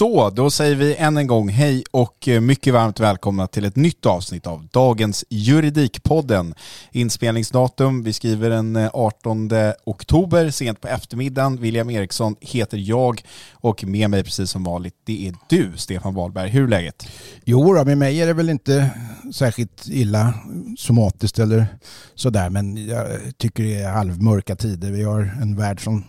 Så, då säger vi än en gång hej och eh, mycket varmt välkomna till ett nytt avsnitt av dagens Juridikpodden. Inspelningsdatum, vi skriver den eh, 18 oktober, sent på eftermiddagen. William Eriksson heter jag och med mig precis som vanligt, det är du, Stefan Wahlberg. Hur är läget? Jo, då, med mig är det väl inte särskilt illa somatiskt eller sådär, men jag tycker det är halvmörka tider. Vi har en värld som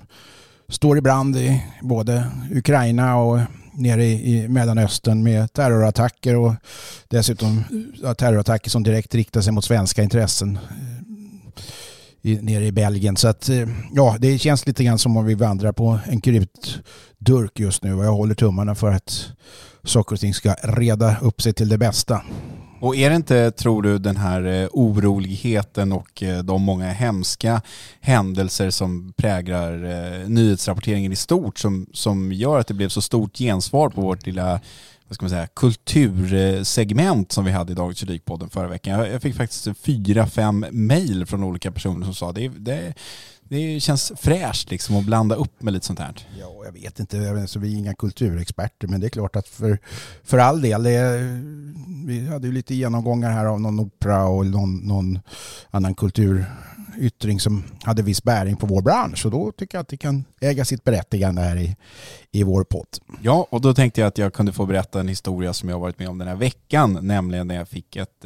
står i brand i både Ukraina och nere i Mellanöstern med terrorattacker och dessutom terrorattacker som direkt riktar sig mot svenska intressen eh, nere i Belgien. Så att eh, ja, det känns lite grann som om vi vandrar på en krutdurk just nu och jag håller tummarna för att saker och ting ska reda upp sig till det bästa. Och är det inte, tror du, den här eh, oroligheten och eh, de många hemska händelser som präglar eh, nyhetsrapporteringen i stort som, som gör att det blev så stort gensvar på vårt lilla vad ska man säga, kultursegment som vi hade i Dagens Juridikpodden förra veckan. Jag, fick faktiskt fyra, fem mejl från olika personer som sa det, det det känns fräscht liksom att blanda upp med lite sånt här. Ja, jag vet inte, jag vet, så vi är inga kulturexperter, men det är klart att för, för all del, det, vi hade ju lite genomgångar här av någon opera och någon, någon annan kulturyttring som hade viss bäring på vår bransch och då tycker jag att det kan äga sitt berättigande här i, i vår podd. Ja, och då tänkte jag att jag kunde få berätta en historia som jag varit med om den här veckan, nämligen när jag fick ett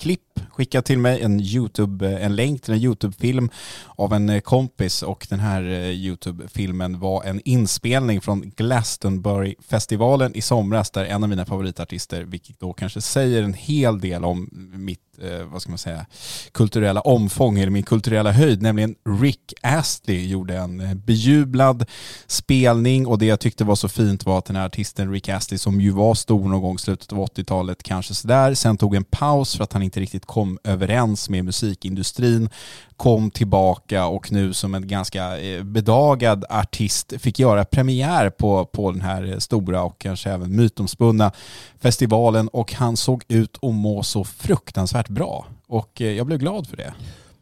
klipp skickat till mig, en, YouTube, eh, en länk till en YouTube-film av en eh, kompis och den här eh, YouTube-filmen var en inspelning från Glastonbury-festivalen i somras där en av mina favoritartister, vilket då kanske säger en hel del om mitt vad ska man säga, kulturella omfång eller min kulturella höjd, nämligen Rick Astley gjorde en bejublad spelning och det jag tyckte var så fint var att den här artisten Rick Astley som ju var stor någon gång i slutet av 80-talet, kanske sådär, sen tog en paus för att han inte riktigt kom överens med musikindustrin, kom tillbaka och nu som en ganska eh, bedagad artist fick göra premiär på, på den här stora och kanske även mytomspunna festivalen och han såg ut att må så fruktansvärt bra och eh, jag blev glad för det.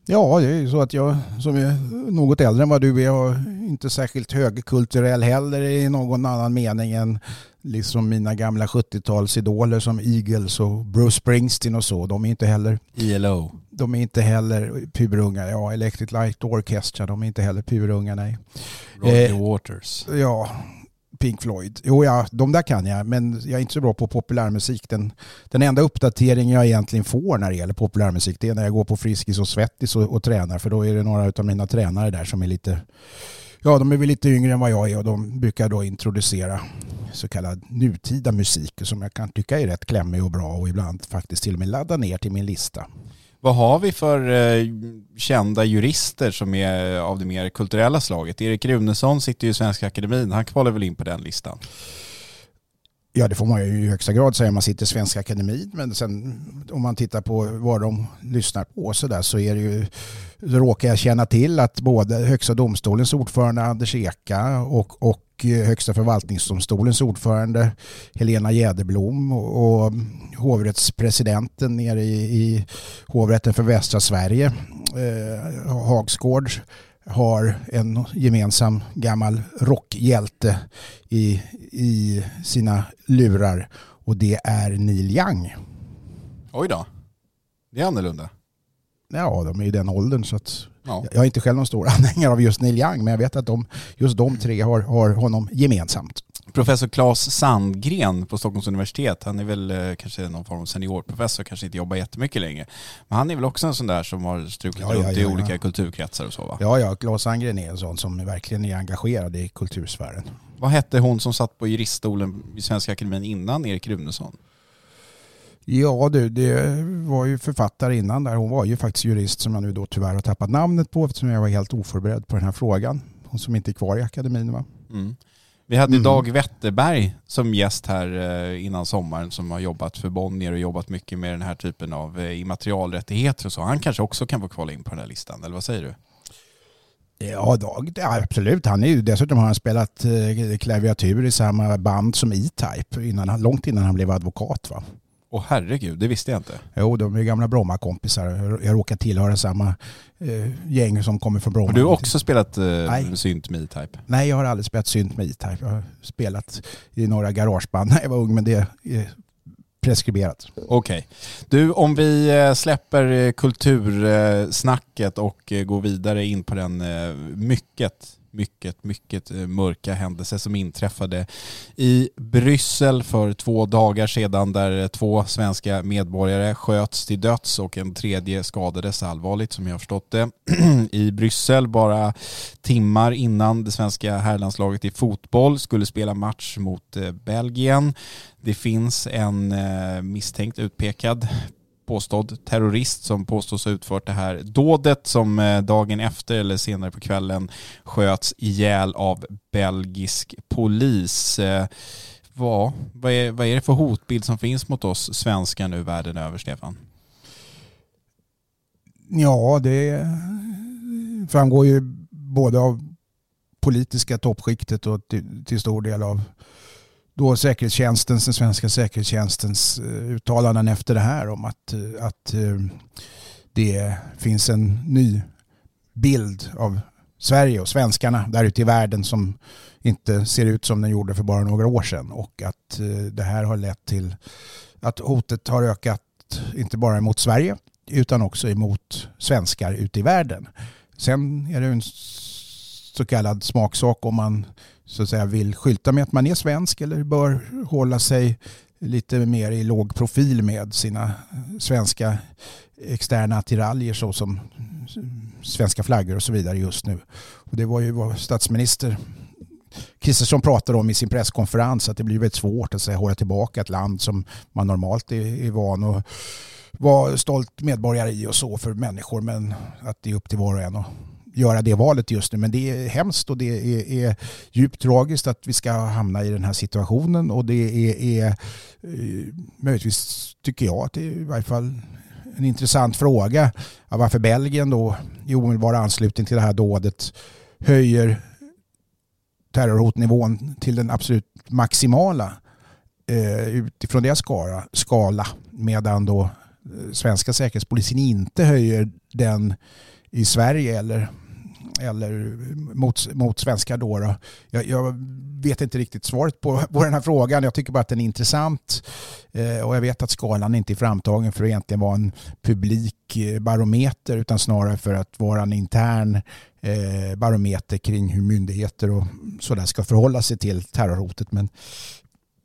Ja, det är ju så att jag som är något äldre än vad du är och inte särskilt högkulturell heller i någon annan mening än liksom mina gamla 70-talsidoler som Eagles och Bruce Springsteen och så. De är inte heller ELO. De är inte heller purunga. Ja, Electric Light Orchestra, de är inte heller purunga, nej. Roger eh, Waters. Ja, Pink Floyd. Jo, ja, de där kan jag, men jag är inte så bra på populärmusik. Den, den enda uppdatering jag egentligen får när det gäller populärmusik det är när jag går på Friskis och Svettis och, och tränar, för då är det några av mina tränare där som är lite Ja, de är väl lite yngre än vad jag är och de brukar då introducera så kallad nutida musik som jag kan tycka är rätt klämmig och bra och ibland faktiskt till och med ladda ner till min lista. Vad har vi för eh, kända jurister som är av det mer kulturella slaget? Erik Runesson sitter ju i Svenska Akademin, han kvalar väl in på den listan? Ja, det får man ju i högsta grad säga. Man sitter i Svenska Akademin, men sen om man tittar på vad de lyssnar på så där så är det ju så råkar jag känna till att både Högsta domstolens ordförande Anders Eka och, och eh, Högsta förvaltningsdomstolens ordförande Helena Jäderblom och, och hovrättspresidenten nere i, i hovrätten för västra Sverige, eh, Hagsgård, har en gemensam gammal rockhjälte i, i sina lurar och det är Neil Young. Oj då. Det är annorlunda. Ja, de är i den åldern så att Ja. jag är inte själv någon stor anhängare av just Neil Young men jag vet att de, just de tre har, har honom gemensamt. Professor Claes Sandgren på Stockholms universitet, han är väl eh, kanske någon form av seniorprofessor, kanske inte jobbar jättemycket längre. Men han är väl också en sån där som har strukit Ja, ja, runt i ja, olika ja. kulturkretsar och så va? Ja, ja, Claes Sandgren är en sån som verkligen är engagerad i kultursfären. Vad hette hon som satt på juriststolen i Svenska Akademin innan Erik Runesson? Ja du, det var ju författare innan där. Hon var ju faktiskt jurist som jag nu då tyvärr har tappat namnet på eftersom jag var helt oförberedd på den här frågan. Hon som inte är kvar i akademin va? Mm. Vi hade Mm. Dag Wetterberg som gäst här eh, innan sommaren som har jobbat för Bonnier och jobbat mycket med den här typen av eh, immaterialrättigheter och så. Han kanske också kan få kvala in på den här listan, eller vad säger du? Ja, Dag, ja, absolut. Han är ju, dessutom har han spelat eh, klaviatur i samma band som E-Type innan, långt innan han blev advokat va? Åh herregud, det visste jag inte. Jo, de är gamla Bromma-kompisar. Jag råkar tillhöra samma eh, gäng som kommer från Bromma. Har du också spelat eh, Nej. synt med E-Type? Nej, jag har aldrig spelat synt med E-Type. Jag har spelat i några garageband när jag var ung, men det är preskriberat. Okej. Du, om vi eh, släpper eh, kultursnacket och eh, går vidare in på den mycket, mycket, mycket eh, mörka händelser som inträffade i Bryssel för två dagar sedan där eh, två svenska medborgare sköts till döds och en tredje skadades allvarligt som jag har förstått det i Bryssel bara timmar innan det svenska herrlandslaget i fotboll skulle spela match mot eh, Belgien. Det finns en misstänkt utpekad påstådd terrorist som påstås ha utfört det här dådet som eh, dagen efter eller senare på kvällen sköts ihjäl av belgisk polis. Eh, vad, vad, är, vad är det för hotbild som finns mot oss svenskar nu världen över, Stefan? Ja, det framgår ju både av politiska toppskiktet och till, till stor del av då säkerhetstjänstens, den svenska säkerhetstjänstens eh, uttalanden efter det här om att, eh, att eh, det finns en ny bild av Sverige och svenskarna där ute i världen som inte ser ut som den gjorde för bara några år sedan och att det här har lett till att hotet har ökat inte bara mot Sverige utan också emot svenskar ute i världen. Sen är det en så kallad smaksak om man så att säga vill skylta med att man är svensk eller bör hålla sig lite mer i låg profil med sina svenska externa attiraljer såsom svenska flaggor och så vidare just nu. Och det var ju vad statsminister Kristersson pratade om i sin presskonferens att det blir väldigt svårt att säga, hålla tillbaka ett land som man normalt är, är van att vara stolt medborgare i och så för människor men att det är upp till var och en att göra det valet just nu. Men det är hemskt och det är, är djupt tragiskt att vi ska hamna i den här situationen och det är, är eh, möjligtvis tycker jag att det är i varje fall en intressant fråga varför Belgien då i omedelbar anslutning till det här dådet höjer terrorhotnivån till den absolut maximala eh, utifrån deras skala, skala medan då eh, svenska säkerhetspolisen inte höjer den i Sverige eller, eller mot, mot svenskar då. då. Jag, jag vet inte riktigt svaret på, på den här frågan. Jag tycker bara att den är intressant eh, och jag vet att skalan inte är framtagen för att egentligen vara en publik eh, barometer utan snarare för att vara en intern eh, barometer kring hur myndigheter och sådär ska förhålla sig till terrorhotet. Men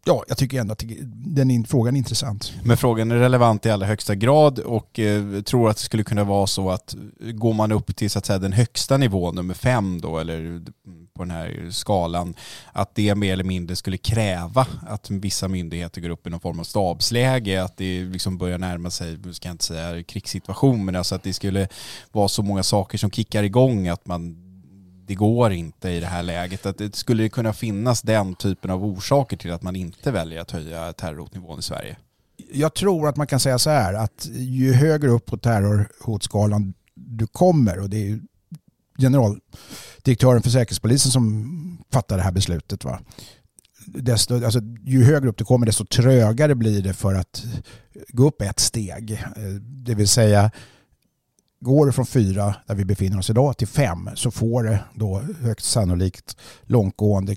ja, jag tycker ändå att den frågan är intressant. Men frågan är relevant i allra högsta grad och eh, tror att det skulle kunna vara så att går man upp till så att säga den högsta nivån, nummer fem då, eller på den här skalan, att det mer eller mindre skulle kräva att vissa myndigheter går upp i någon form av stabsläge, att det liksom börjar närma sig, ska jag inte säga krigssituation, men alltså att det skulle vara så många saker som kickar igång att man det går inte i det här läget. Att det skulle kunna finnas den typen av orsaker till att man inte väljer att höja terrorhotnivån i Sverige? Jag tror att man kan säga så här att ju högre upp på terrorhotskalan du kommer och det är generaldirektören för Säkerhetspolisen som fattar det här beslutet. Va? Desto, alltså, ju högre upp du kommer desto trögare blir det för att gå upp ett steg. Eh, det vill säga Går det från fyra, där vi befinner oss idag, till fem så får det då högst sannolikt långtgående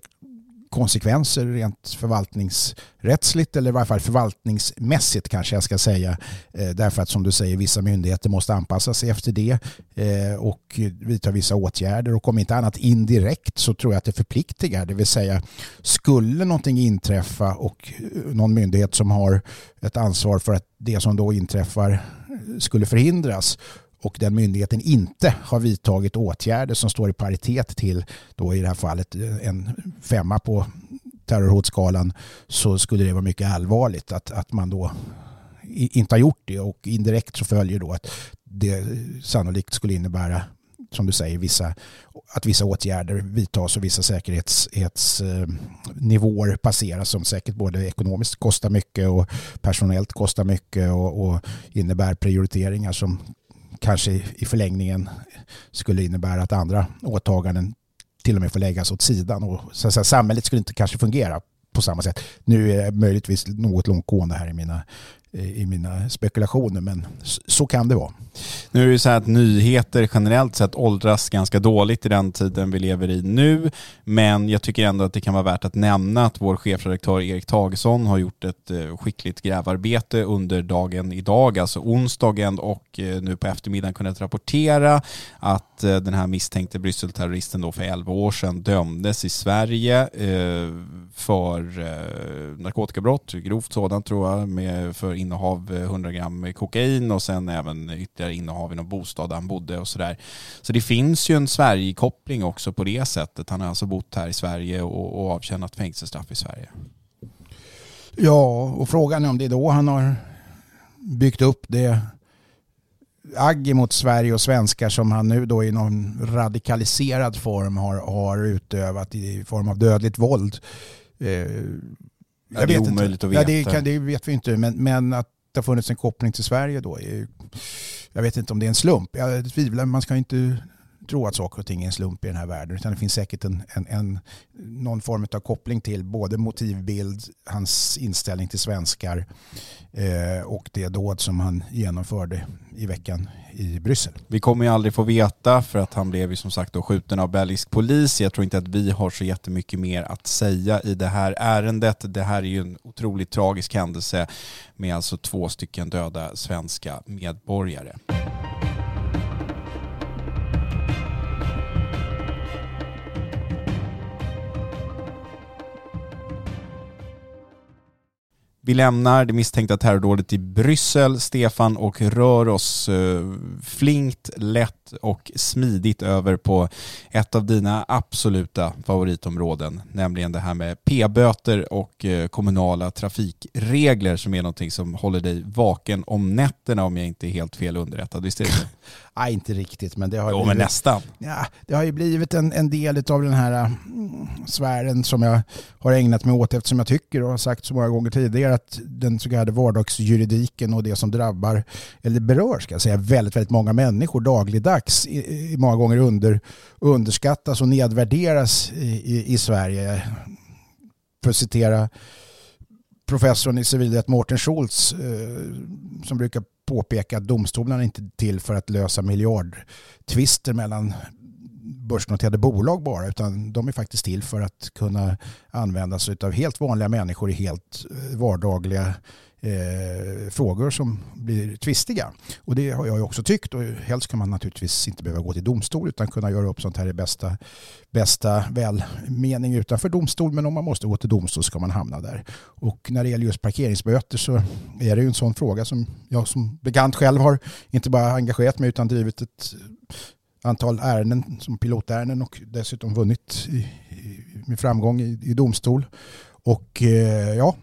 konsekvenser rent förvaltningsrättsligt eller i varje fall förvaltningsmässigt kanske jag ska säga. Eh, därför att som du säger vissa myndigheter måste anpassa sig efter det eh, och vidta vissa åtgärder och om inte annat indirekt så tror jag att det förpliktigar. Det vill säga skulle någonting inträffa och någon myndighet som har ett ansvar för att det som då inträffar skulle förhindras och den myndigheten inte har vidtagit åtgärder som står i paritet till då i det här fallet en femma på terrorhotskalan så skulle det vara mycket allvarligt att, att man då inte har gjort det. Och indirekt så följer då att det sannolikt skulle innebära som du säger, vissa, att vissa åtgärder vidtas och vissa säkerhetsnivåer eh, passeras som säkert både ekonomiskt kostar mycket och personellt kostar mycket och, och innebär prioriteringar som kanske i förlängningen skulle innebära att andra åtaganden till och med får läggas åt sidan. Och så att säga, samhället skulle inte kanske fungera på samma sätt. Nu är det möjligtvis något långtgående här i mina Eh, i mina spekulationer, men så kan det vara. Nu är det så här att nyheter generellt sett åldras ganska dåligt i den tiden vi lever i nu, men jag tycker ändå att det kan vara värt att nämna att vår chefredaktör Erik Tagesson har gjort ett eh, skickligt grävarbete under dagen idag, alltså onsdagen och eh, nu på eftermiddagen kunnat rapportera att Eh, den här misstänkte Brysselterroristen då för 11 år sedan dömdes i Sverige eh, för eh, narkotikabrott, grovt sådant tror jag, med, för innehav 100 gram kokain och sen även ytterligare innehav i någon bostad där han bodde och sådär. Så det finns ju en Sverigekoppling också på det sättet. Han har alltså bott här i Sverige och, och avtjänat fängelsestraff i Sverige. Ja, och frågan är om det är då han har byggt upp det agg mot Sverige och svenskar som han nu då i någon radikaliserad form har, har utövat i form av dödligt våld. Eh, jag det är omöjligt inte. att veta. Ja, det, kan, det, vet vi inte, men, men att det har funnits en koppling till Sverige då. Är, jag vet inte om det är en slump. Jag tvivlar, man ska inte tro att saker och ting är en slump i den här världen. Utan det finns säkert en, en, en, någon form av koppling till både motivbild, hans inställning till svenskar eh, och det dåd som han genomförde i veckan i Bryssel. Vi kommer ju aldrig få veta för att han blev ju som sagt då skjuten av belgisk polis. Jag tror inte att vi har så jättemycket mer att säga i det här ärendet. Det här är ju en otroligt tragisk händelse med alltså två stycken döda svenska medborgare. Vi lämnar det misstänkta terrordådet i Bryssel, Stefan, och rör oss eh, flinkt, lätt och smidigt över på ett av dina absoluta favoritområden, nämligen det här med p-böter och eh, kommunala trafikregler som är någonting som håller dig vaken om nätterna om jag inte är helt fel underrättad. Visst är det Nej, inte riktigt, men det har jo, blivit, men nästan. Ja, det har ju blivit en, en del av den här mm, sfären som jag har ägnat mig åt eftersom jag tycker och har sagt så många gånger tidigare att den så kallade vardagsjuridiken och det som drabbar, eller berör ska jag säga, väldigt, väldigt många människor dagligdags i, i många gånger under, underskattas och nedvärderas i, i, i Sverige. För att citera professorn i civilrätt Mårten Schultz eh, som brukar påpeka att domstolarna inte är till för att lösa miljardtvister mellan börsnoterade bolag bara utan de är faktiskt till för att kunna användas av helt vanliga människor i helt eh, vardagliga eh, frågor som blir tvistiga. Och det har jag också tyckt och helst kan man naturligtvis inte behöva gå till domstol utan kunna göra upp sånt här i bästa, bästa välmening utanför domstol. Men om man måste gå till domstol ska man hamna där. Och när det gäller just parkeringsböter så är det ju en sån fråga som jag som bekant själv har inte bara engagerat mig utan drivit ett antal ärenden som pilotärenden och dessutom vunnit i, i, med framgång i, i domstol. Och eh, ja,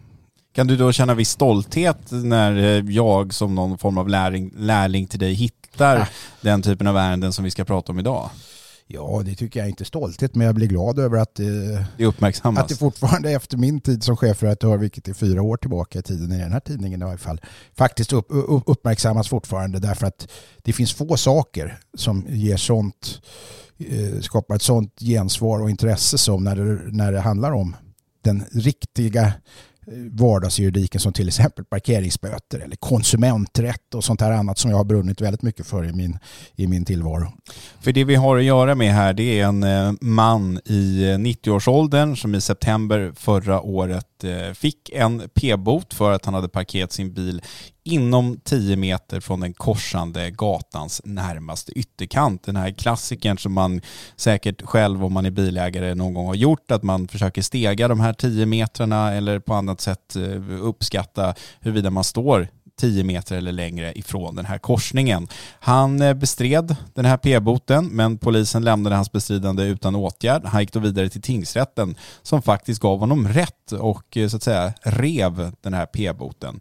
kan du då känna viss stolthet när eh, jag som någon form av lärling, lärling till dig hittar ja. den typen av ärenden som vi ska prata om idag? Ja, det tycker jag inte stolthet, men jag blir glad över att, eh, det uppmärksammas. att det fortfarande efter min tid som chefredaktör, vilket är fyra år tillbaka i tiden i den här tidningen i alla fall, faktiskt upp, uppmärksammas fortfarande därför att det finns få saker som ger sånt, eh, skapar ett sånt gensvar och intresse som när det, när det handlar om den riktiga vardagsjuridiken som till exempel parkeringsböter eller konsumenträtt och sånt här annat som jag har brunnit väldigt mycket för i min, i min tillvaro. För det vi har att göra med här det är en eh, man i eh, 90-årsåldern som i september förra året Eh, fick en p-bot för att han hade parkerat sin bil inom 10 meter från den korsande gatans närmaste ytterkant. Den här klassikern som man säkert själv om man är bilägare någon gång har gjort, att man försöker stega de här 10 metrarna eller på annat sätt eh, uppskatta huruvida man står 10 meter eller längre ifrån den här korsningen. Han eh, bestred den här p-boten men polisen lämnade hans bestridande utan åtgärd. Han gick då vidare till tingsrätten som faktiskt gav honom rätt och eh, så att säga rev den här p-boten.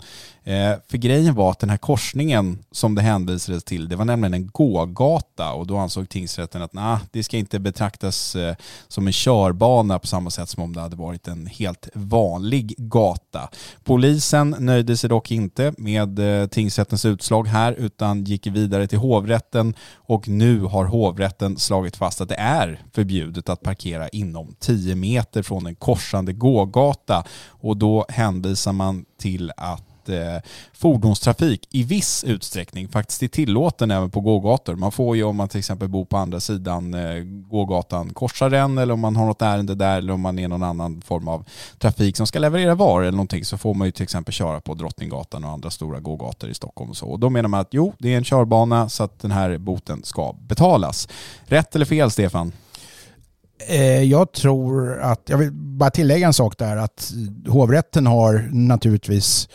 Eh, för grejen var att den här korsningen som det hänvisades till, det var nämligen en gågata och då ansåg tingsrätten att nah, det ska inte betraktas eh, som en körbana på samma sätt som om det hade varit en helt vanlig gata. Polisen nöjde sig dock inte med eh, tingsrättens utslag här utan gick vidare till hovrätten och nu har hovrätten slagit fast att det är förbjudet att parkera inom 10 meter från en korsande gågata och då hänvisar man till att eh, fordonstrafik i viss utsträckning faktiskt är tillåten även på gågator. Man får ju om man till exempel bor på andra sidan eh, gågatan korsar den eller om man har något ärende där eller om man är någon annan form av trafik som ska leverera varor eller någonting så får man ju till exempel köra på Drottninggatan och andra stora gågator i Stockholm och så. Och då menar man att jo, det är en körbana så att den här boten ska betalas. Rätt eller fel, Stefan? Eh, jag tror att, jag vill bara tillägga en sak där, att hovrätten har naturligtvis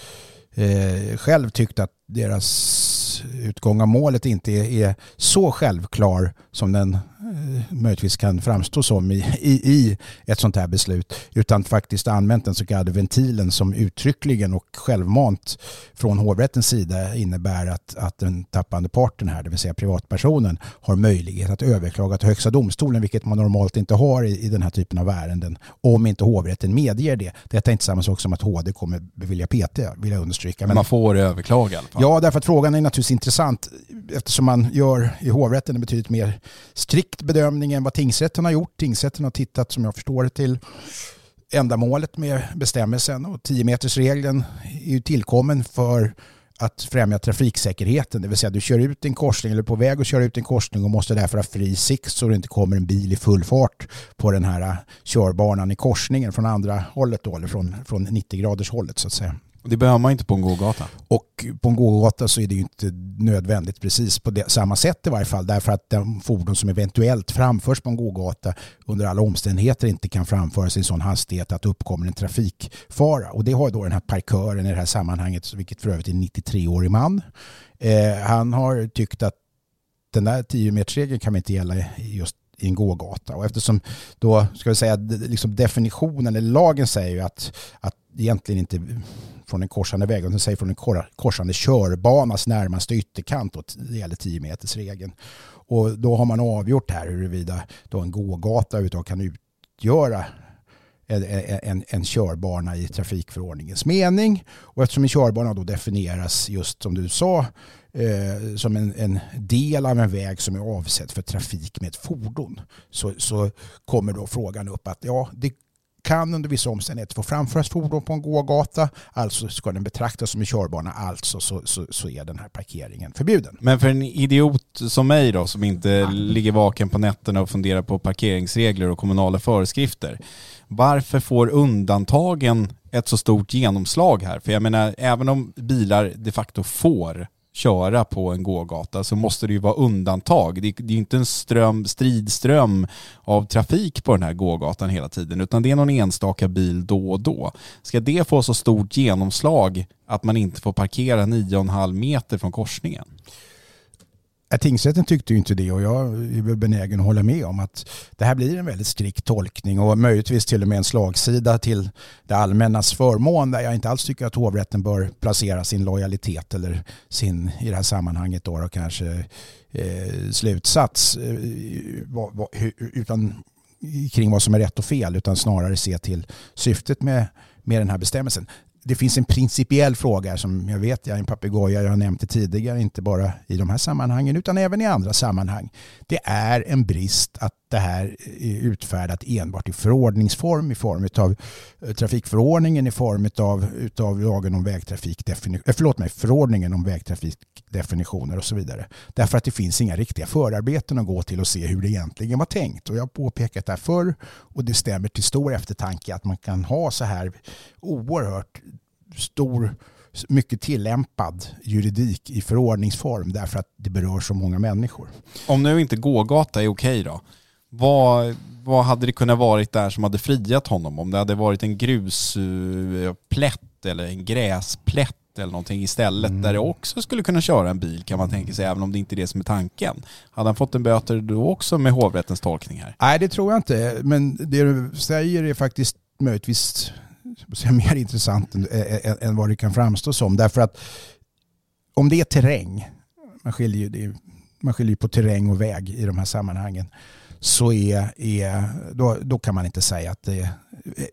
eh, själv tyckt att deras utgång av målet inte är, är så självklar som den Eh, möjligtvis kan framstå som i, i, i, ett sånt här beslut utan faktiskt använt den så kallade ventilen som uttryckligen och självmant från hovrättens sida innebär att, att den tappande parten här, det vill säga privatpersonen, har möjlighet att överklaga till Högsta domstolen vilket man normalt inte har i, i den här typen av ärenden om inte hovrätten medger det. Detta är inte samma sak som att HD kommer bevilja PT, vill jag understryka. Men man får överklaga i alla fall. Ja, därför att frågan är naturligtvis intressant eftersom man gör i hovrätten en betydligt mer strikt bedömning än vad tingsrätten har gjort. Tingsrätten har tittat, som jag förstår det, till ändamålet med bestämmelsen och 10 metersregeln är ju tillkommen för att främja trafiksäkerheten. Det vill säga du kör ut en korsning eller är på väg att köra ut en korsning och måste därför ha fri sikt så det inte kommer en bil i full fart på den här körbanan i korsningen från andra hållet då, eller från, från 90 graders hållet så att säga. Det behöver man inte på en gågata. Och på en gågata så är det ju inte nödvändigt precis på det, samma sätt i varje fall. Därför att de fordon som eventuellt framförs på en gågata under alla omständigheter inte kan framföras i en sån hastighet att det uppkommer en trafikfara. Och det har då den här parkören i det här sammanhanget, vilket för övrigt är en 93-årig man. Eh, han har tyckt att den där 10 metersregeln kan inte gälla just i en gågata. Och eftersom då, ska vi säga, liksom definitionen, eller lagen säger ju att, att egentligen inte från en korsande väg, utan säger från en korsande körbanas närmaste ytterkant och det gäller 10 meters regeln. Och då har man avgjort här huruvida då en gågata utav kan utgöra en, en, en körbana i trafikförordningens mening. Och eftersom en körbana då definieras just som du sa eh, som en, en, del av en väg som är avsedd för trafik med ett fordon så, så kommer då frågan upp att ja, det kan under vissa omständigheter få framföras fordon på en gågata. Alltså ska den betraktas som en körbana. Alltså så, så, så är den här parkeringen förbjuden. Men för en idiot som mig då, som inte ja. ligger vaken på nätterna och funderar på parkeringsregler och kommunala föreskrifter. Varför får undantagen ett så stort genomslag här? För jag menar, även om bilar de facto får köra på en gågata så måste det ju vara undantag. Det, är ju inte en ström, stridström av trafik på den här gågatan hela tiden utan det är någon enstaka bil då och då. Ska det få så stort genomslag att man inte får parkera 9,5 meter från korsningen? Tingsrätten tyckte ju inte det och jag är benägen att hålla med om att det här blir en väldigt strikt tolkning och möjligtvis till och med en slagsida till det allmännas förmån där jag inte alls tycker att hovrätten bör placera sin lojalitet eller sin, i det här sammanhanget då, då kanske eh, slutsats eh, utan, kring vad som är rätt och fel utan snarare se till syftet med, med den här bestämmelsen det finns en principiell fråga som jag vet jag är en papegoja, jag har nämnt det tidigare, inte bara i de här sammanhangen utan även i andra sammanhang. Det är en brist att det här är utfärdat enbart i förordningsform, i form av eh, trafikförordningen, i form av, utav lagen om vägtrafikdefinitioner, eh, förlåt mig, förordningen om vägtrafikdefinitioner och så vidare. Därför att det finns inga riktiga förarbeten att gå till och se hur det egentligen var tänkt. Och jag har påpekat det här förr och det stämmer till stor eftertanke att man kan ha så här oerhört stor mycket tillämpad juridik i förordningsform därför att det berör så många människor. Om nu inte gågata är okej då, vad, vad hade det kunnat varit där som hade friat honom? Om det hade varit en grusplätt eller en gräsplätt eller någonting istället mm. där det också skulle kunna köra en bil kan man tänka sig, även om det inte är det som är tanken. Hade han fått en böter då också med hovrättens tolkning här? Nej, det tror jag inte. Men det du säger är faktiskt möjligtvis mer intressant än, än, än vad det kan framstå som. Därför att om det är terräng, man skiljer, ju, man skiljer på terräng och väg i de här sammanhangen, så är, är, då, då kan man inte säga att det,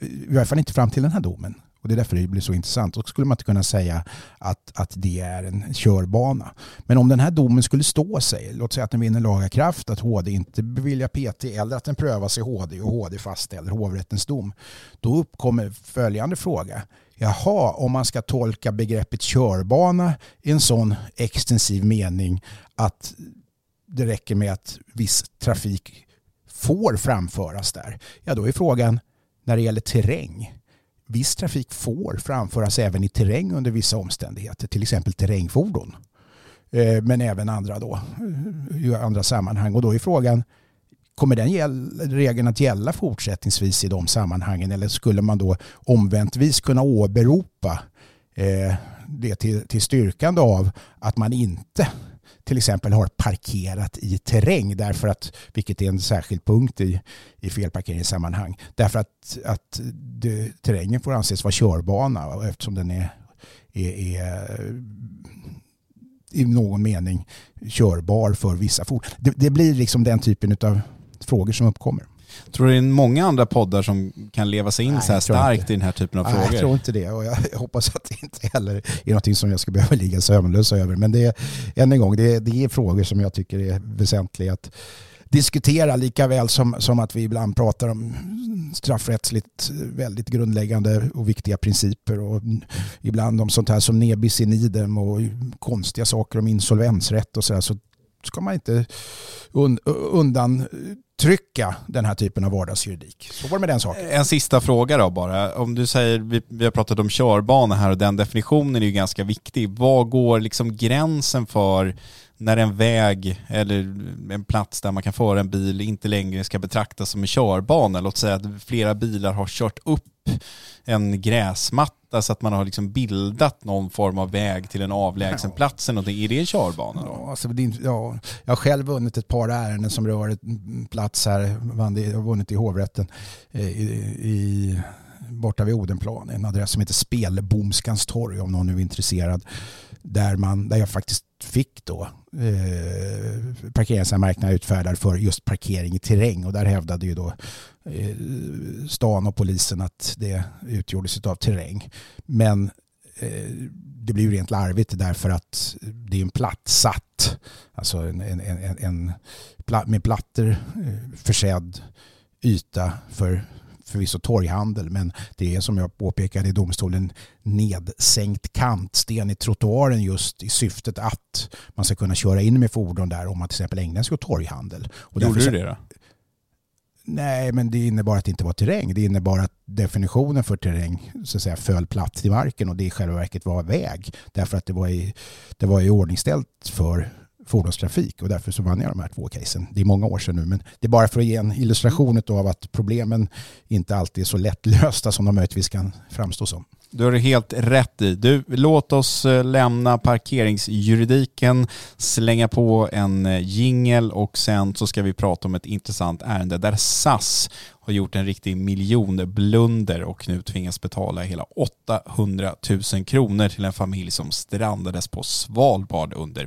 i alla fall inte fram till den här domen. Och det är därför det blir så intressant. Då skulle man inte kunna säga att, att det är en körbana. Men om den här domen skulle stå sig, låt säga att den vinner laga kraft, att HD inte beviljar PT eller att den prövas i HD och HD fastställer hovrättens dom. Då uppkommer följande fråga. Jaha, om man ska tolka begreppet körbana i en sån extensiv mening att det räcker med att viss trafik får framföras där. Ja, då är frågan när det gäller terräng. Viss trafik får framföras även i terräng under vissa omständigheter, till exempel terrängfordon. Eh, men även andra då, eh, i andra sammanhang. Och då är frågan, kommer den regeln att gälla fortsättningsvis i de sammanhangen? Eller skulle man då omväntvis kunna åberopa eh, det till, till styrkande av att man inte till exempel har parkerat i terräng därför att, vilket är en särskild punkt i, i felparkeringssammanhang, därför att, att det, terrängen får anses vara körbana eftersom den är, är, är i någon mening körbar för vissa fordon. Det, det, blir liksom den typen av frågor som uppkommer. Tror du det är många andra poddar som kan leva sig in Nej, så här starkt inte. i den här typen av Nej, frågor? Jag tror inte det och jag hoppas att det inte heller är någonting som jag ska behöva ligga sömnlös över. Men det är, än en gång, det är, det är frågor som jag tycker är väsentliga att diskutera lika väl som, som att vi ibland pratar om straffrättsligt väldigt grundläggande och viktiga principer och ibland om sånt här som nebis in idem och konstiga saker om insolvensrätt och sådär så ska man inte undan uttrycka den här typen av vardagsjuridik. Så var det med den saken. En sista fråga då bara. Om du säger, vi, vi har pratat om körbana här och den definitionen är ju ganska viktig. Vad går liksom gränsen för när en väg eller en plats där man kan föra en bil inte längre ska betraktas som en körbana. Låt säga att flera bilar har kört upp en gräsmatta så att man har liksom bildat någon form av väg till en avlägsen plats. Är det en körbana då? Ja, alltså, ja, jag har själv vunnit ett par ärenden som rör en plats här. Jag har vunnit i hovrätten eh, i, i borta vid Odenplan, en adress som heter Spelbomskans torg om någon nu är intresserad. Där, man, där jag faktiskt fick då eh, parkeringsanmärkningar utfärdade för just parkering i terräng och där hävdade ju då eh, stan och polisen att det utgjordes av terräng. Men eh, det blir ju rent larvigt därför att det är en plattsatt, alltså en, en, en, en med plattor eh, försedd yta för förvisso torghandel men det är som jag påpekade i domstolen nedsänkt kantsten i trottoaren just i syftet att man ska kunna köra in med fordon där om man till exempel ägnar sig åt torghandel. Och Gjorde du det då? Nej, men det innebar att det inte var terräng. Det innebar att definitionen för terräng så att säga, föll platt till marken och det i själva verket var väg. Därför att det var i, det var i ordningställt för fordonstrafik och därför så vann jag de här två casen. Det är många år sedan nu men det är bara för att ge en illustration av att problemen inte alltid är så lättlösta som de möjligtvis kan framstå som. Du har helt rätt i. Du, låt oss eh, lämna parkeringsjuridiken, slänga på en eh, jingel och sen så ska vi prata om ett intressant ärende där SAS har gjort en riktig miljonblunder och nu tvingas betala hela 800 000 kronor till en familj som strandades på Svalbard under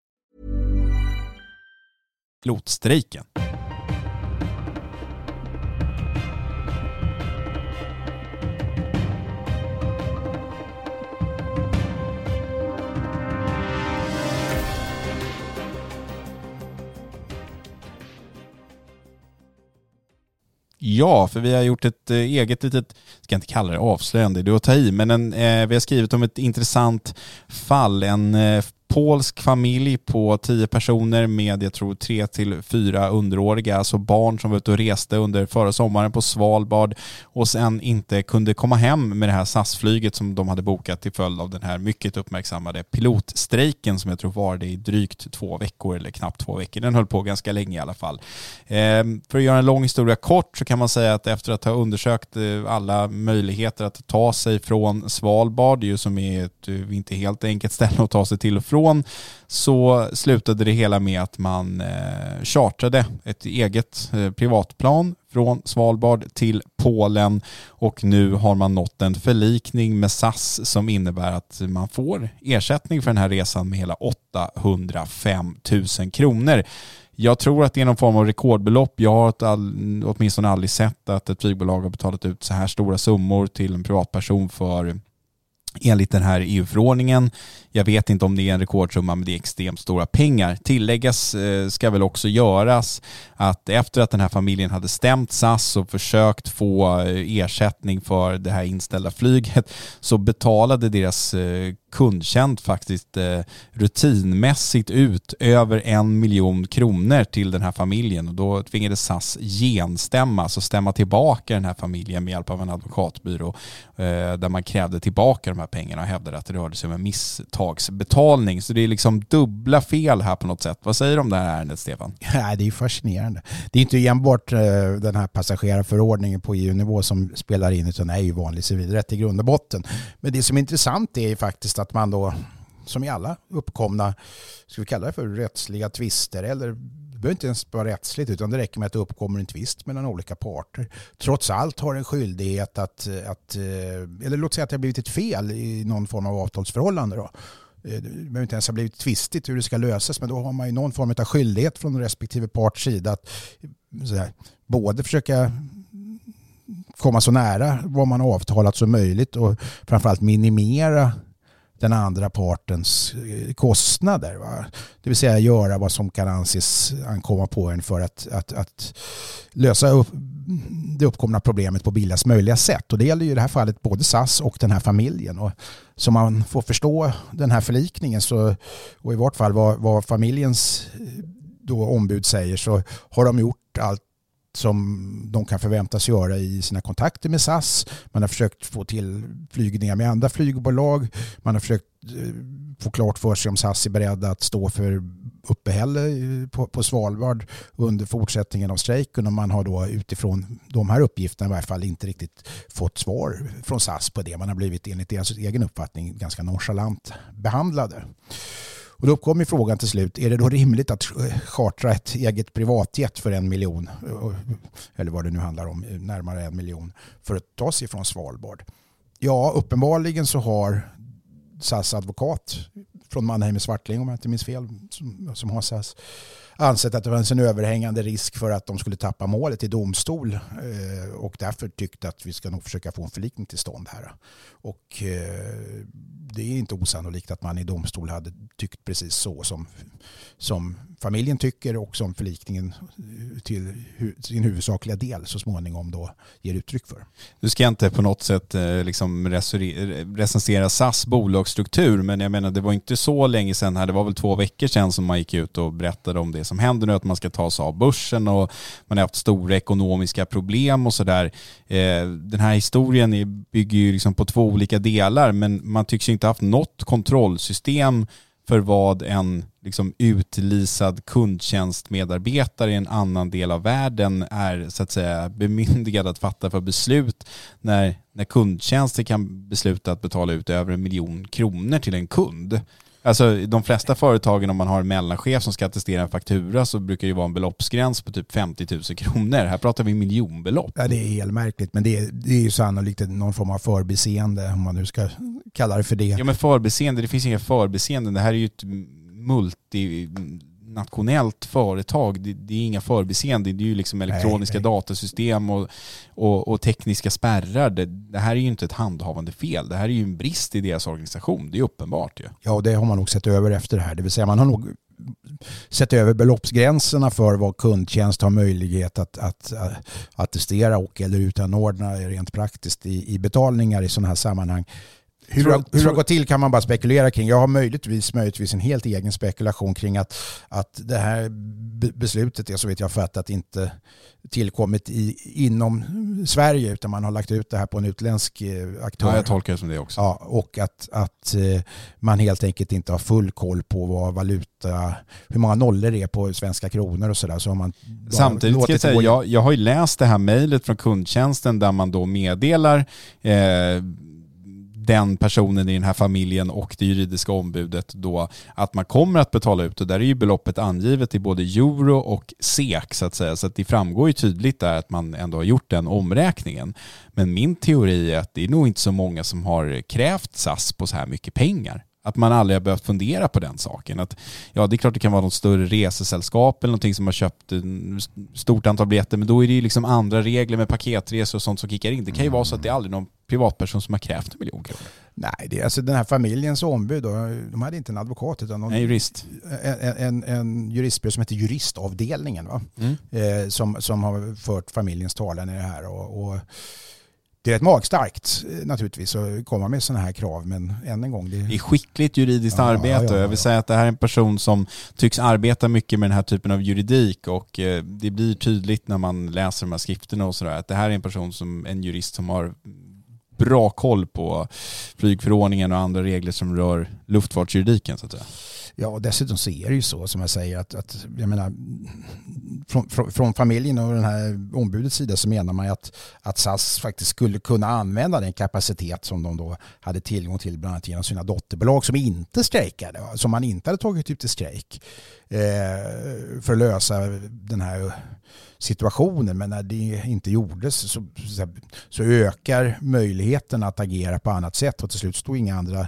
Pilotstrejken. Ja, för vi har gjort ett eh, eget litet, ska inte kalla det avslöjande, det är att ta i, men en, eh, vi har skrivit om ett intressant fall. En eh, polsk familj på tio personer med, jag tror, tre till fyra underåriga, alltså barn som var ute och reste under förra sommaren på Svalbard och sen inte kunde komma hem med det här SAS-flyget som de hade bokat till följd av den här mycket uppmärksammade pilotstrejken som jag tror varade i drygt två veckor eller knappt två veckor. Den höll på ganska länge i alla fall. Ehm, för att göra en lång historia kort så kan man säga att efter att ha undersökt eh, alla möjligheter att ta sig från Svalbard, ju som är ett eh, inte helt enkelt ställe att ta sig till och från därifrån så slutade det hela med att man eh, chartrade ett eget eh, privatplan från Svalbard till Polen och nu har man nått en förlikning med SAS som innebär att man får ersättning för den här resan med hela 805 000 kronor. Jag tror att det är någon form av rekordbelopp. Jag har all, åtminstone aldrig sett att ett flygbolag har betalat ut så här stora summor till en privatperson för enligt den här EU-förordningen. Jag vet inte om det är en rekordsumma, men det är extremt stora pengar. Tilläggas eh, ska väl också göras att efter att den här familjen hade stämt SAS och försökt få eh, ersättning för det här inställda flyget så betalade deras eh, kundtjänst faktiskt rutinmässigt ut över en miljon kronor till den här familjen och då tvingades SAS genstämma, alltså stämma tillbaka den här familjen med hjälp av en advokatbyrå där man krävde tillbaka de här pengarna och hävdade att det rörde sig om en misstag företagsbetalning. Så det är liksom dubbla fel här på något sätt. Vad säger du om det här ärendet, Stefan? Ja, det är fascinerande. Det är inte enbart eh, den här passagerarförordningen på EU-nivå som spelar in, utan det är ju vanlig civilrätt i grund och botten. Men det som är intressant är ju faktiskt att man då som i alla uppkomna, ska vi kalla det för rättsliga tvister eller behöver inte ens vara rättsligt utan det räcker med att det uppkommer en tvist mellan olika parter. Trots allt har en skyldighet att, att eh, eller låt säga att det har blivit ett fel i någon form av avtalsförhållande. Då. Eh, det behöver inte ens ha blivit tvistigt hur det ska lösas men då har man ju någon form av skyldighet från respektive parts sida att eh, här, både försöka komma så nära vad man har avtalat som möjligt och framförallt minimera den andra partens eh, kostnader. Va? Det vill säga göra vad som kan anses ankomma på en för att, att, att lösa upp det uppkomna problemet på billigast möjliga sätt. Och det gäller ju i det här fallet både SAS och den här familjen. Och så man får förstå den här förlikningen så, och i vart fall vad, vad familjens eh, då ombud säger så har de gjort allt som de kan förväntas göra i sina kontakter med SAS. Man har försökt få till flygningar med andra flygbolag. Man har försökt eh, få klart för sig om SAS är beredda att stå för uppehälle eh, på, på Svalbard under fortsättningen av strejken och man har då utifrån de här uppgifterna i varje fall inte riktigt fått svar från SAS på det. Man har blivit enligt deras egen uppfattning ganska nonchalant behandlade. Och då uppkommer frågan till slut, är det då rimligt att chartra ett eget privatjet för en miljon, eh, eller vad det nu handlar om, eh, närmare en miljon, för att ta sig från Svalbard? Ja, uppenbarligen så har SAS advokat från Mannheim Svartling, om jag inte minns fel, som, som har SAS, ansett att det fanns en överhängande risk för att de skulle tappa målet i domstol eh, och därför tyckte att vi ska nog försöka få en förlikning till stånd här. Och eh, det är inte osannolikt att man i domstol hade tyckt precis så som, som familjen tycker och som förlikningen eh, till sin huvudsakliga del så småningom då ger uttryck för. Du ska inte på något sätt eh, liksom recensera SAS bolagsstruktur men jag menar det var inte så länge sedan här, det var väl två veckor sedan som man gick ut och berättade om det som händer nu, att man ska ta sig av börsen och man har haft stora ekonomiska problem och sådär. Eh, den här historien bygger ju liksom på två olika delar men man tycks inte haft något kontrollsystem för vad en liksom utlisad kundtjänstmedarbetare i en annan del av världen är så att säga bemyndigad att fatta för beslut när, när kundtjänster kan besluta att betala ut över en miljon kronor till en kund. Alltså de flesta företagen om man har en mellanchef som ska attestera en faktura så brukar det vara en beloppsgräns på typ 50 000 kronor. Här pratar vi miljonbelopp. Ja det är helt märkligt men det är, det är ju sannolikt någon form av förbiseende om man nu ska kalla det för det. Ja men förbiseende, det finns inga förbiseenden. Det här är ju ett multi nationellt företag. Det, det, är inga förbiseenden. Det är ju liksom elektroniska nej, nej. datasystem och, och, och, tekniska spärrar. Det, det, här är ju inte ett handhavande fel. Det här är ju en brist i deras organisation. Det är uppenbart ju. Ja, och det har man nog sett över efter det här. Det vill säga man har nog sett över beloppsgränserna för vad kundtjänst har möjlighet att, att, att attestera och eller utanordna rent praktiskt i, i betalningar i sådana här sammanhang. Hur, tror, hur det har gått till kan man bara spekulera kring. Jag har möjligtvis, möjligtvis en helt egen spekulation kring att, att det här beslutet är så vet jag fattat inte tillkommit i, inom Sverige utan man har lagt ut det här på en utländsk eh, aktör. Ja, jag tolkar det som det också. Ja, och att, att eh, man helt enkelt inte har full koll på vad valuta, hur många nollor det är på svenska kronor och sådär. Så man Samtidigt ska jag säga, jag, jag har ju läst det här mejlet från kundtjänsten där man då meddelar eh, den personen i den här familjen och det juridiska ombudet då att man kommer att betala ut och där är ju beloppet angivet i både euro och SEK så att säga så att det framgår ju tydligt där att man ändå har gjort den omräkningen. Men min teori är att det är nog inte så många som har krävt SAS på så här mycket pengar. Att man aldrig har behövt fundera på den saken. Att, ja, det är klart det kan vara något större resesällskap eller någonting som har köpt ett stort antal biljetter, men då är det ju liksom andra regler med paketresor och sånt som kickar in. Det kan ju vara så att det är aldrig någon privatperson som har krävt en miljon kronor. Nej, det är alltså den här familjens ombud, då, de hade inte en advokat utan någon, en jurist. En, en, en juristbyrå som heter Juristavdelningen va? Mm. Eh, som, som har fört familjens talan i det här. och, och det är rätt magstarkt eh, naturligtvis att komma med sådana här krav men än en gång. Det, det är skickligt juridiskt ja, arbete ja, ja, jag vill säga att det här är en person som tycks arbeta mycket med den här typen av juridik och eh, det blir tydligt när man läser de här skrifterna och sådär att det här är en person som en jurist som har bra koll på flygförordningen och andra regler som rör luftfartsjuridiken så att säga. Ja, och dessutom så är det ju så som jag säger att, att jag menar, från, från, från, familjen och den här ombudets sida så menar man ju att, att SAS faktiskt skulle kunna använda den kapacitet som de då hade tillgång till bland annat genom sina dotterbolag som inte strejkade, som man inte hade tagit ut i strejk eh, för att lösa den här situationen. Men när det inte gjordes så, så, så ökar möjligheten att agera på annat sätt och till slut står inga andra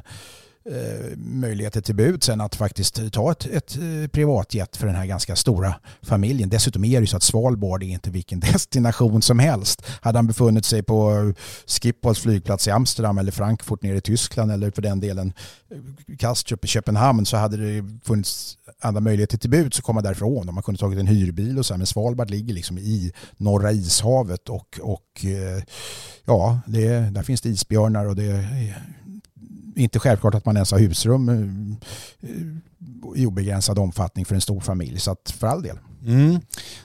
eh, möjligheter till bud sen att faktiskt ta ett, ett eh, privatjet för den här ganska stora familjen. Dessutom är det ju så att Svalbard är inte vilken destination som helst. Hade han befunnit sig på eh, Schiphols flygplats i Amsterdam eller Frankfurt nere i Tyskland eller för den delen eh, Kastrup i Köpenhamn så hade det funnits andra möjligheter till bud så komma därifrån. Man kunde tagit en hyrbil och så här. Men Svalbard ligger liksom i norra ishavet och, och ja, det, där finns det isbjörnar och det är inte självklart att man ens har husrum eh, i obegränsad omfattning för en stor familj. Så att för all del. Mm.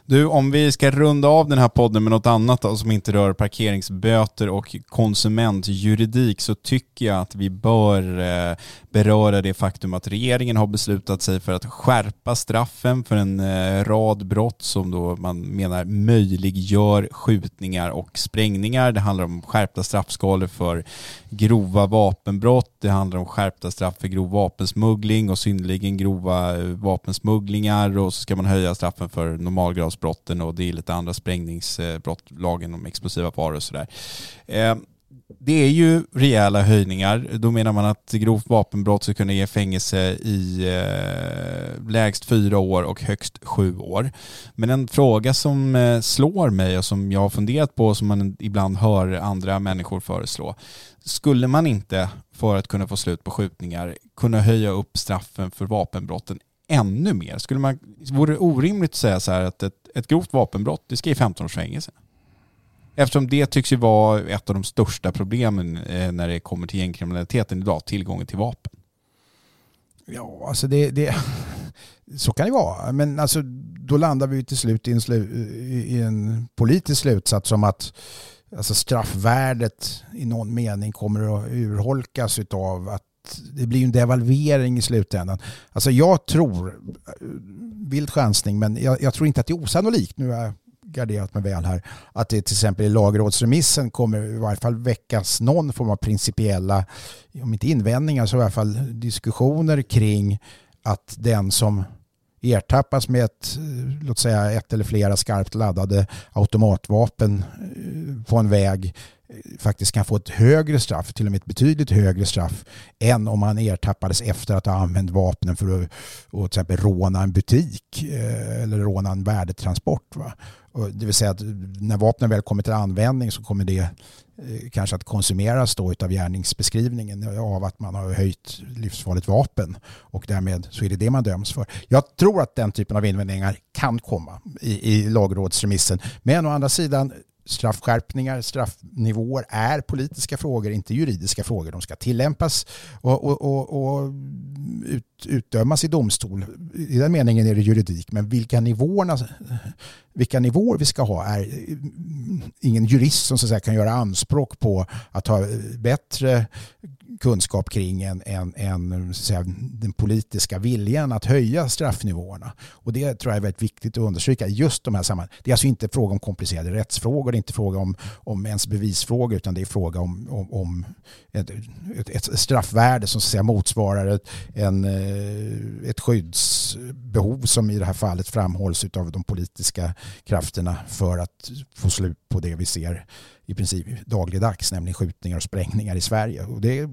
Du, om vi ska runda av den här podden med något annat då, som inte rör parkeringsböter och konsumentjuridik så tycker jag att vi bör eh, beröra det faktum att regeringen har beslutat sig för att skärpa straffen för en eh, rad brott som då man menar möjliggör skjutningar och sprängningar. Det handlar om skärpta straffskalor för grova vapenbrott, det handlar om skärpta straff för grov vapensmuggling och synnerligen grova eh, vapensmugglingar och så ska man höja straffen för normalgradsbrotten och det är lite andra sprängningsbrott, lagen om explosiva varor och sådär. Eh, det är ju rejäla höjningar. Då menar man att grovt vapenbrott ska kunna ge fängelse i eh, lägst fyra år och högst sju år. Men en fråga som eh, slår mig och som jag har funderat på och som man ibland hör andra människor föreslå. Skulle man inte, för att kunna få slut på skjutningar, kunna höja upp straffen för vapenbrotten ännu mer? Skulle man, vore det orimligt att säga så här att ett, ett grovt vapenbrott, det ska ge 15 års fängelse? Eftersom det tycks ju vara ett av de största problemen eh, när det kommer till gängkriminaliteten idag, tillgången till vapen. Ja, alltså det, det, så kan det vara. Men alltså, då landar vi till slut i en, slu, i en politisk slutsats som att alltså straffvärdet i någon mening kommer att urholkas av att det blir en devalvering i slutändan. Alltså jag tror, vild chansning, men jag, jag, tror inte att det är osannolikt. Nu har jag garderat mig väl här. Att det till exempel i lagrådsremissen kommer i varje fall väckas någon form av principiella, om inte invändningar så i alla fall diskussioner kring att den som ertappas med ett, låt säga ett eller flera skarpt laddade automatvapen eh, på en väg Eh, faktiskt kan få ett högre straff, till och med ett betydligt högre straff än om man ertappades efter att ha använt vapnen för att, och till exempel råna en butik eh, eller råna en värdetransport. Va? Det vill säga att när vapnen väl kommer till användning så kommer det eh, kanske att konsumeras då av gärningsbeskrivningen av att man har höjt livsfarligt vapen och därmed så är det det man döms för. Jag tror att den typen av invändningar kan komma i, i lagrådsremissen. Men å andra sidan straffskärpningar, straffnivåer är politiska frågor, inte juridiska frågor. De ska tillämpas och, och, och, och ut, utdömas i domstol. I den meningen är det juridik, men vilka nivåerna vilka nivåer vi ska ha är eh, ingen jurist som så att säga, kan göra anspråk på att ha eh, bättre kunskap kring än en, en säga, den politiska viljan att höja straffnivåerna. Och det tror jag är väldigt viktigt att understryka just de här sammanhangen. Det är alltså inte fråga om komplicerade rättsfrågor, det är inte fråga om, om ens bevisfrågor utan det är fråga om, om, om ett, ett, straffvärde som så att säga, motsvarar ett, en, eh, Eh, ett skyddsbehov som i det här fallet framhålls av de politiska krafterna för att få slut på det vi ser i princip dagligdags, nämligen skjutningar och sprängningar i Sverige. Och det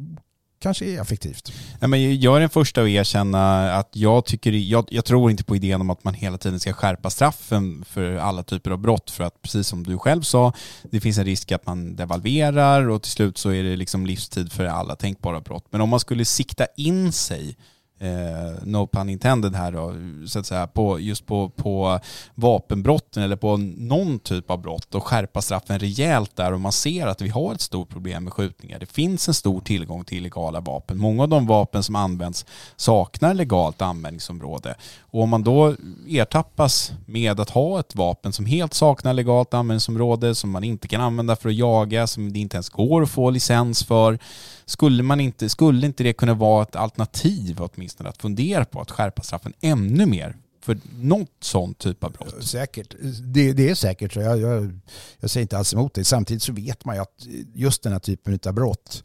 kanske är effektivt. Nej, men jag är den första att erkänna att jag, tycker, jag, jag, tror inte på idén om att man hela tiden ska skärpa straffen för alla typer av brott för att precis som du själv sa, det finns en risk att man devalverar och till slut så är det liksom livstid för alla tänkbara brott. Men om man skulle sikta in sig eh, no pun intended här då, så att säga, på, just på, på vapenbrotten eller på någon typ av brott och skärpa straffen rejält där och man ser att vi har ett stort problem med skjutningar. Det finns en stor tillgång till illegala vapen. Många av de vapen som används saknar legalt användningsområde. Och om man då ertappas med att ha ett vapen som helt saknar legalt användningsområde, som man inte kan använda för att jaga, som det inte ens går att få licens för, skulle, man inte, skulle inte det kunna vara ett alternativ åtminstone att fundera på att skärpa straffen ännu mer för något sånt typ av brott? Säkert. Det, det är säkert så. Jag, jag, jag, säger inte alls emot det. Samtidigt så vet man ju att just den här typen av brott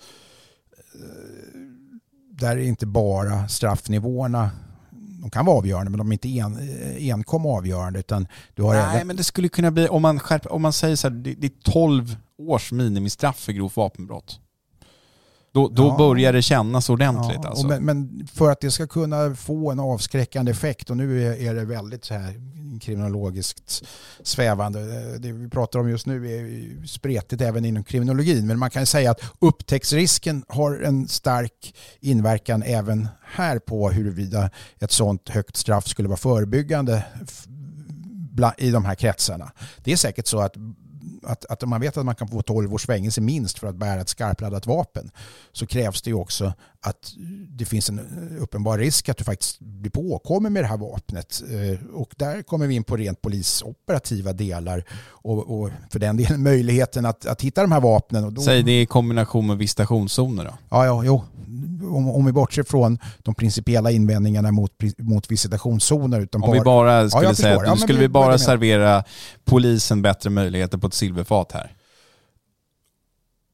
eh, där är inte bara straffnivåerna de kan vara avgörande men de är inte en, enkom avgörande. Utan du har Nej även... men det skulle kunna bli, om man, skärper, om man säger så här, det, det är 12 års minimistraff för grovt vapenbrott. Då, då Ja. börjar det kännas ordentligt Ja, alltså. men, men för att det ska kunna få en avskräckande effekt och nu är, är det väldigt så här kriminologiskt svävande. Det vi pratar om just nu är spretigt även inom kriminologin men man kan säga att upptäcktsrisken har en stark inverkan även här på huruvida ett sådant högt straff skulle vara förebyggande i de här kretsarna. Det är säkert så att att, att man vet att man kan få 12 års fängelse minst för att bära ett skarpladdat vapen så krävs det ju också att det finns en uppenbar risk att du faktiskt blir påkommen med det här vapnet. Eh, Och där kommer vi in på rent polisoperativa delar och, och för den delen möjligheten att, att hitta de här vapnen. Och då, Säg det i kombination med visitationszoner då. Ja, ja, jo. Om, om vi bortser från de principiella invändningarna mot, mot visitationszoner. Utan Om vi bara skulle jag säga att Ja, nu men skulle vi bara servera polisen bättre möjligheter på ett silverfat här.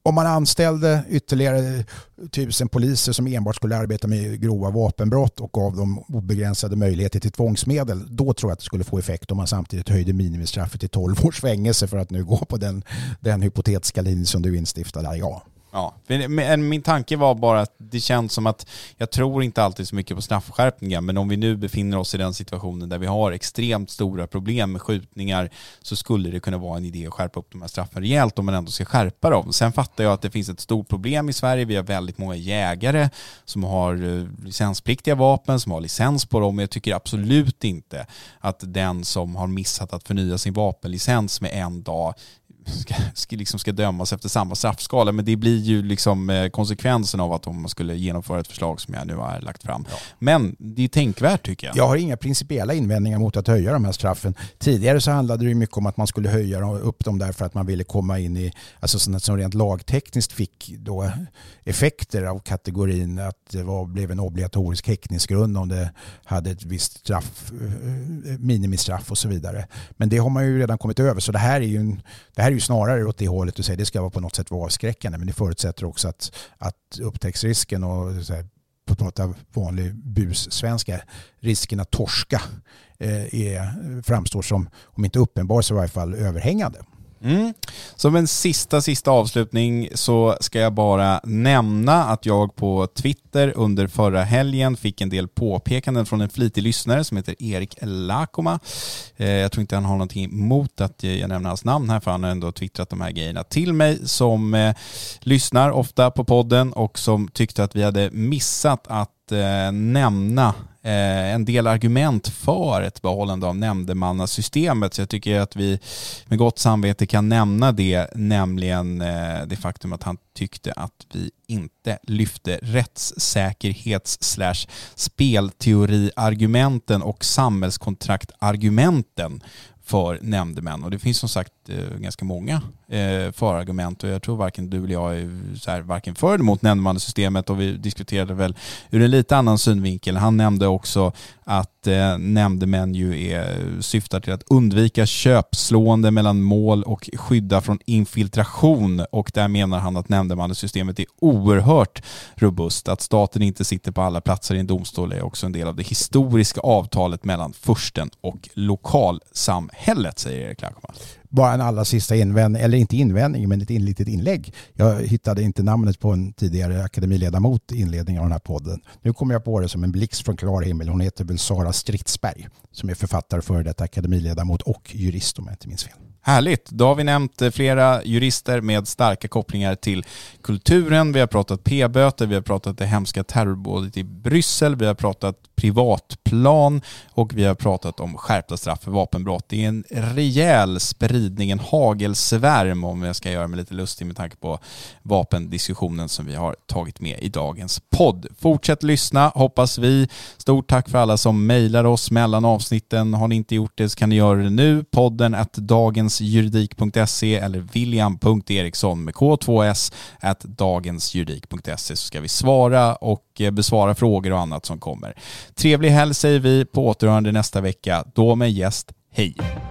om man anställde ytterligare tusen poliser som enbart skulle arbeta med grova vapenbrott och gav dem obegränsade möjligheter till tvångsmedel, då tror jag att det skulle få effekt om man samtidigt höjde minimistraffet till 12 års fängelse för att nu gå på den, den hypotetiska linje som du instiftade. Ja. Ja, men- min tanke var bara att det känns som att jag tror inte alltid så mycket på straffskärpningar, men om vi nu befinner oss i den situationen där vi har extremt stora problem med skjutningar så skulle det kunna vara en idé att skärpa upp de här straffen rejält om man ändå ska skärpa dem. Sen fattar jag att det finns ett stort problem i Sverige. Vi har väldigt många jägare som har eh, licenspliktiga vapen, som har licens på dem. Jag tycker absolut inte att den som har missat att förnya sin vapenlicens med en dag ska, ska, liksom ska dömas efter samma straffskala. Men det blir ju liksom eh, konsekvensen av att om man skulle genomföra ett förslag som jag nu har lagt fram. Men det är tänkvärt tycker jag. Jag har inga principiella invändningar mot att höja de här straffen. Tidigare så handlade det ju mycket om att man skulle höja dem- upp dem därför att man ville komma in i, alltså sånt som rent lagtekniskt fick då effekter av kategorin att det var, blev en obligatorisk häktningsgrund om det hade ett visst straff, eh, minimistraff och så vidare. Men det har man ju redan kommit över så det här är ju, en, det här är ju snarare åt det hållet du säger det ska vara på något sätt vara avskräckande men det förutsätter också att, att upptäcktsrisken och så här, på att prata vanlig bussvenska, risken att torska eh, är, framstår som, om inte uppenbar så i varje fall överhängande. Mm. Som en sista, sista avslutning så ska jag bara nämna att jag på Twitter under förra helgen fick en del påpekanden från en flitig lyssnare som heter Erik Lakoma. Eh, Jag tror inte han har någonting emot att jag nämner hans namn här för han har ändå twittrat de här grejerna till mig som eh, lyssnar ofta på podden och som tyckte att vi hade missat att eh, nämna eh, en del argument för ett behållande av nämndemannasystemet. Så jag tycker att vi med gott samvete kan nämna det, nämligen eh, det faktum att han tyckte att vi inte lyfte rättssäkerhets slash spelteoriargumenten och samhällskontraktargumenten för nämndemän. Och det finns som sagt Eh, ganska många eh, förargument och jag tror varken du eller jag är så här, varken för eller emot nämndemannasystemet och vi diskuterade väl ur en lite annan synvinkel. Han nämnde också att eh, nämndemän ju är, syftar till att undvika köpslående mellan mål och skydda från infiltration och där menar han att nämndemannasystemet är oerhört robust. Att staten inte sitter på alla platser i en domstol är också en del av det historiska avtalet mellan fursten och lokalsamhället, säger Erik Lackman. Bara en allra sista invändning, eller inte invändning, men ett in- litet inlägg. Jag hittade inte namnet på en tidigare akademiledamot i inledningen av den här podden. Nu kommer jag på det som en blixt från klar himmel. Hon heter väl Sara Stridsberg som är författare, före detta akademiledamot och jurist om jag inte minns fel. Härligt. Då har vi nämnt eh, flera jurister med starka kopplingar till kulturen. Vi har pratat p-böter, vi har pratat det hemska terrorbådet i Bryssel, vi har pratat privatplan och vi har pratat om skärpta straff för vapenbrott. Det är en rejäl spridning, tidningen hagelsvärm om jag ska göra mig lite lustig med tanke på vapendiskussionen som vi har tagit med i dagens podd. Fortsätt lyssna, hoppas vi. Stort tack för alla som mejlar oss mellan avsnitten. Har ni inte gjort det så kan ni göra det nu. Podden att dagensjuridik.se eller william.eriksson med k2s att dagensjuridik.se så ska vi svara och eh, besvara frågor och annat som kommer. Trevlig helg säger vi på återhörande nästa vecka, då med gäst. Hej!